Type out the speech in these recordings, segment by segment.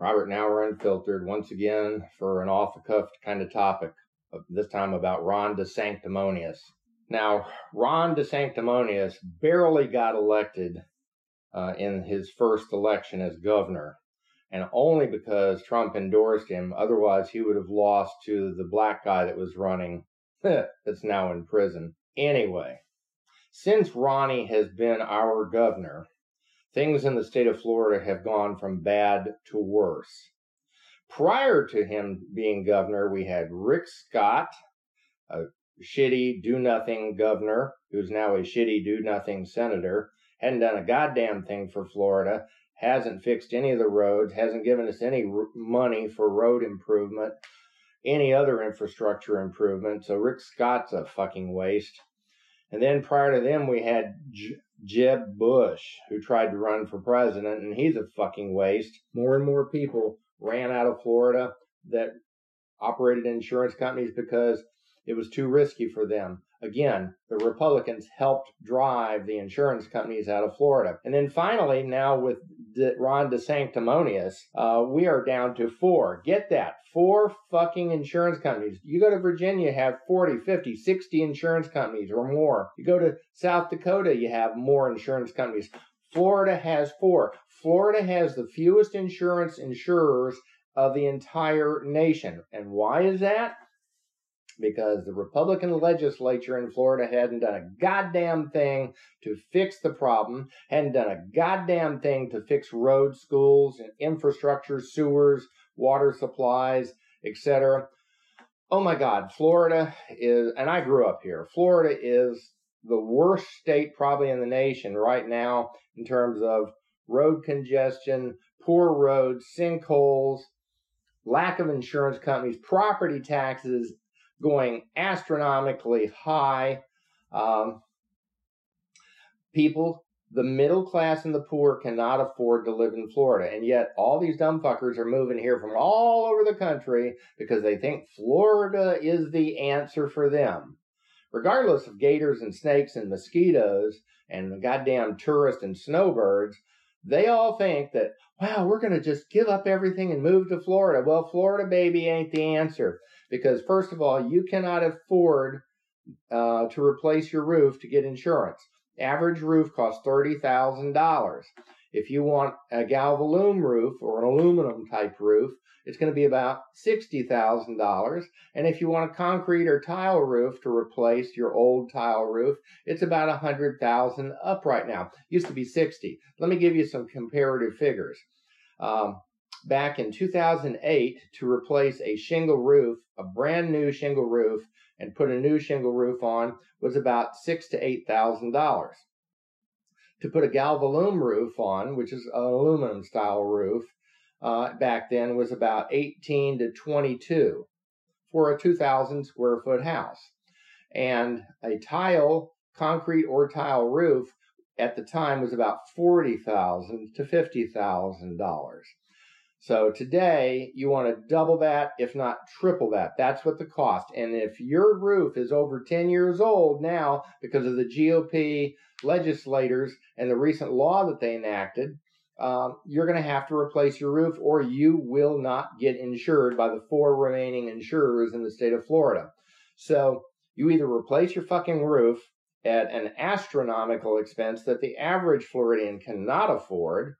Robert, now we're unfiltered once again for an off the cuff kind of topic, this time about Ron DeSanctimonious. Now, Ron DeSanctimonious barely got elected uh, in his first election as governor, and only because Trump endorsed him. Otherwise, he would have lost to the black guy that was running that's now in prison. Anyway, since Ronnie has been our governor, things in the state of Florida have gone from bad to worse. Prior to him being governor, we had Rick Scott, a shitty, do nothing governor who's now a shitty, do nothing senator, hadn't done a goddamn thing for Florida, hasn't fixed any of the roads, hasn't given us any r- money for road improvement, any other infrastructure improvement. So Rick Scott's a fucking waste. And then prior to them, we had J- Jeb Bush, who tried to run for president, and he's a fucking waste. More and more people ran out of Florida that operated insurance companies because it was too risky for them. Again, the Republicans helped drive the insurance companies out of Florida. And then finally, now with De- Ron DeSanctimonious, uh, we are down to four. Get that. Four fucking insurance companies. You go to Virginia, you have 40, 50, 60 insurance companies or more. You go to South Dakota, you have more insurance companies. Florida has four. Florida has the fewest insurance insurers of the entire nation. And why is that? Because the Republican legislature in Florida hadn't done a goddamn thing to fix the problem, hadn't done a goddamn thing to fix roads, schools, and infrastructure, sewers, water supplies, etc. Oh my God, Florida is, and I grew up here, Florida is the worst state probably in the nation right now in terms of road congestion, poor roads, sinkholes, lack of insurance companies, property taxes, going astronomically high. Um, people, the middle class and the poor cannot afford to live in Florida. And yet all these dumb fuckers are moving here from all over the country because they think Florida is the answer for them. Regardless of gators and snakes and mosquitoes and goddamn tourists and snowbirds, they all think that, wow, we're going to just give up everything and move to Florida. Well, Florida, baby, ain't the answer. Because, first of all, you cannot afford uh, to replace your roof to get insurance. Average roof costs $30,000. If you want a galvalume roof or an aluminum type roof, it's going to be about $60,000. And if you want a concrete or tile roof to replace your old tile roof, it's about 100,000 up right now. Used to be 60. Let me give you some comparative figures. Um, back in 2008 to replace a shingle roof, a brand new shingle roof, and put a new shingle roof on was about six to eight thousand dollars. To put a galvalume roof on, which is an aluminum style roof, uh, back then was about 18 to 22 for a 2,000 square foot house. And a tile, concrete or tile roof at the time was about 40,000 to $50,000. So today you want to double that, if not triple that. That's what the cost. And if your roof is over 10 years old now because of the GOP legislators and the recent law that they enacted, um, you're going to have to replace your roof or you will not get insured by the four remaining insurers in the state of Florida. So you either replace your fucking roof at an astronomical expense that the average Floridian cannot afford,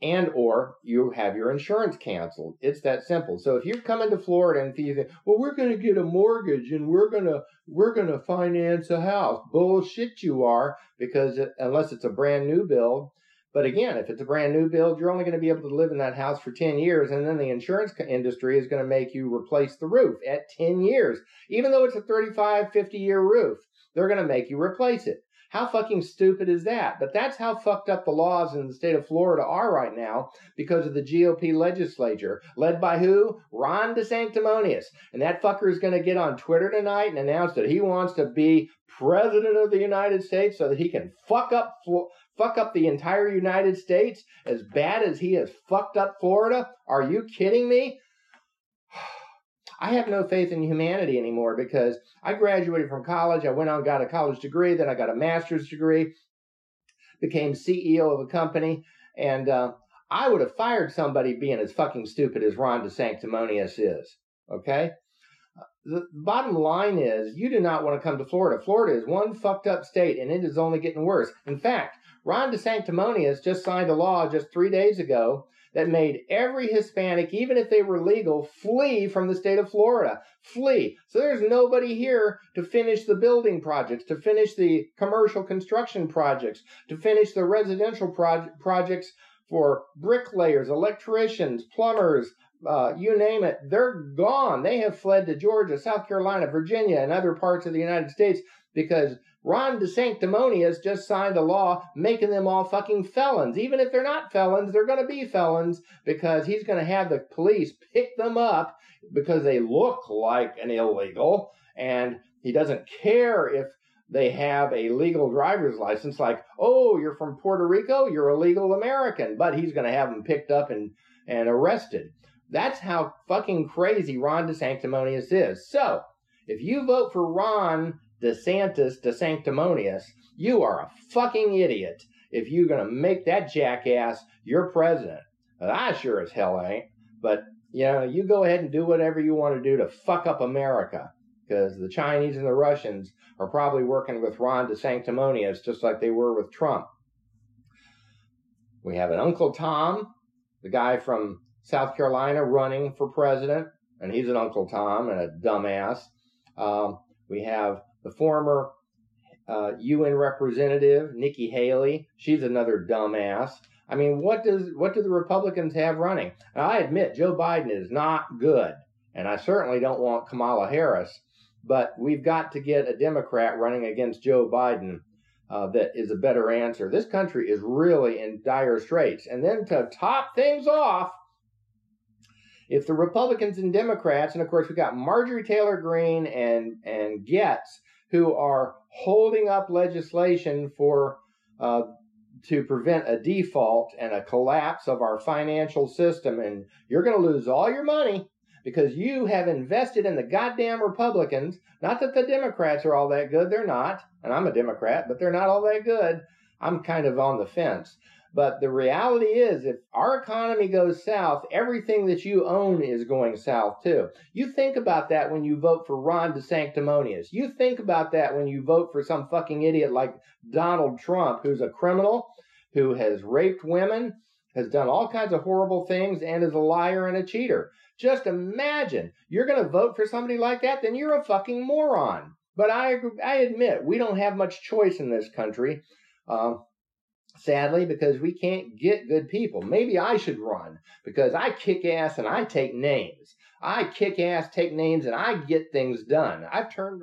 and or you have your insurance canceled. It's that simple. So if you're coming to Florida and you think, well, we're going to get a mortgage and we're going to we're going to finance a house, bullshit you are because unless it's a brand new build. But again, if it's a brand new build, you're only going to be able to live in that house for 10 years, and then the insurance industry is going to make you replace the roof at 10 years. Even though it's a 35, 50 year roof, they're going to make you replace it. How fucking stupid is that? But that's how fucked up the laws in the state of Florida are right now because of the GOP legislature, led by who? Ron DeSanctimonious. And that fucker is going to get on Twitter tonight and announce that he wants to be president of the United States so that he can fuck up fuck up the entire United States as bad as he has fucked up Florida. Are you kidding me? I have no faith in humanity anymore because I graduated from college. I went on, got a college degree, then I got a master's degree, became CEO of a company, and uh, I would have fired somebody being as fucking stupid as Ron DeSanctimonious is. Okay? The bottom line is you do not want to come to Florida. Florida is one fucked up state and it is only getting worse. In fact, Ron DeSanctimonious just signed a law just three days ago that made every Hispanic, even if they were legal, flee from the state of Florida. Flee. So there's nobody here to finish the building projects, to finish the commercial construction projects, to finish the residential projects for bricklayers, electricians, plumbers, uh, you name it, they're gone. They have fled to Georgia, South Carolina, Virginia, and other parts of the United States because Ron DeSanctimonious just signed a law making them all fucking felons. Even if they're not felons, they're going to be felons because he's going to have the police pick them up because they look like an illegal. And he doesn't care if they have a legal driver's license, like, oh, you're from Puerto Rico, you're a legal American, but he's going to have them picked up and, and arrested. That's how fucking crazy Ron DeSanctimonious is. So, if you vote for Ron DeSantis DeSanctimonious, you are a fucking idiot if you're going to make that jackass your president. I sure as hell ain't. But, you know, you go ahead and do whatever you want to do to fuck up America. Because the Chinese and the Russians are probably working with Ron DeSanctimonious just like they were with Trump. We have an Uncle Tom, the guy from South Carolina running for president, and he's an Uncle Tom and a dumbass. Um, we have the former uh, UN representative Nikki Haley. She's another dumbass. I mean, what does what do the Republicans have running? I admit Joe Biden is not good, and I certainly don't want Kamala Harris. But we've got to get a Democrat running against Joe Biden uh, that is a better answer. This country is really in dire straits. And then to top things off, if the Republicans and Democrats, and of course we've got Marjorie Taylor Greene and and Gaetz, who are holding up legislation for uh, to prevent a default and a collapse of our financial system, and you're going to lose all your money because you have invested in the goddamn Republicans. Not that the Democrats are all that good, they're not, and I'm a Democrat, but they're not all that good. I'm kind of on the fence. But the reality is, if our economy goes south, everything that you own is going south too. You think about that when you vote for Ron DeSanctimonious. You think about that when you vote for some fucking idiot like Donald Trump, who's a criminal, who has raped women, has done all kinds of horrible things, and is a liar and a cheater. Just imagine you're going to vote for somebody like that, then you're a fucking moron. But I, I admit, we don't have much choice in this country. Um, sadly, because we can't get good people. Maybe I should run because I kick ass and I take names. I kick ass, take names, and I get things done. I've turned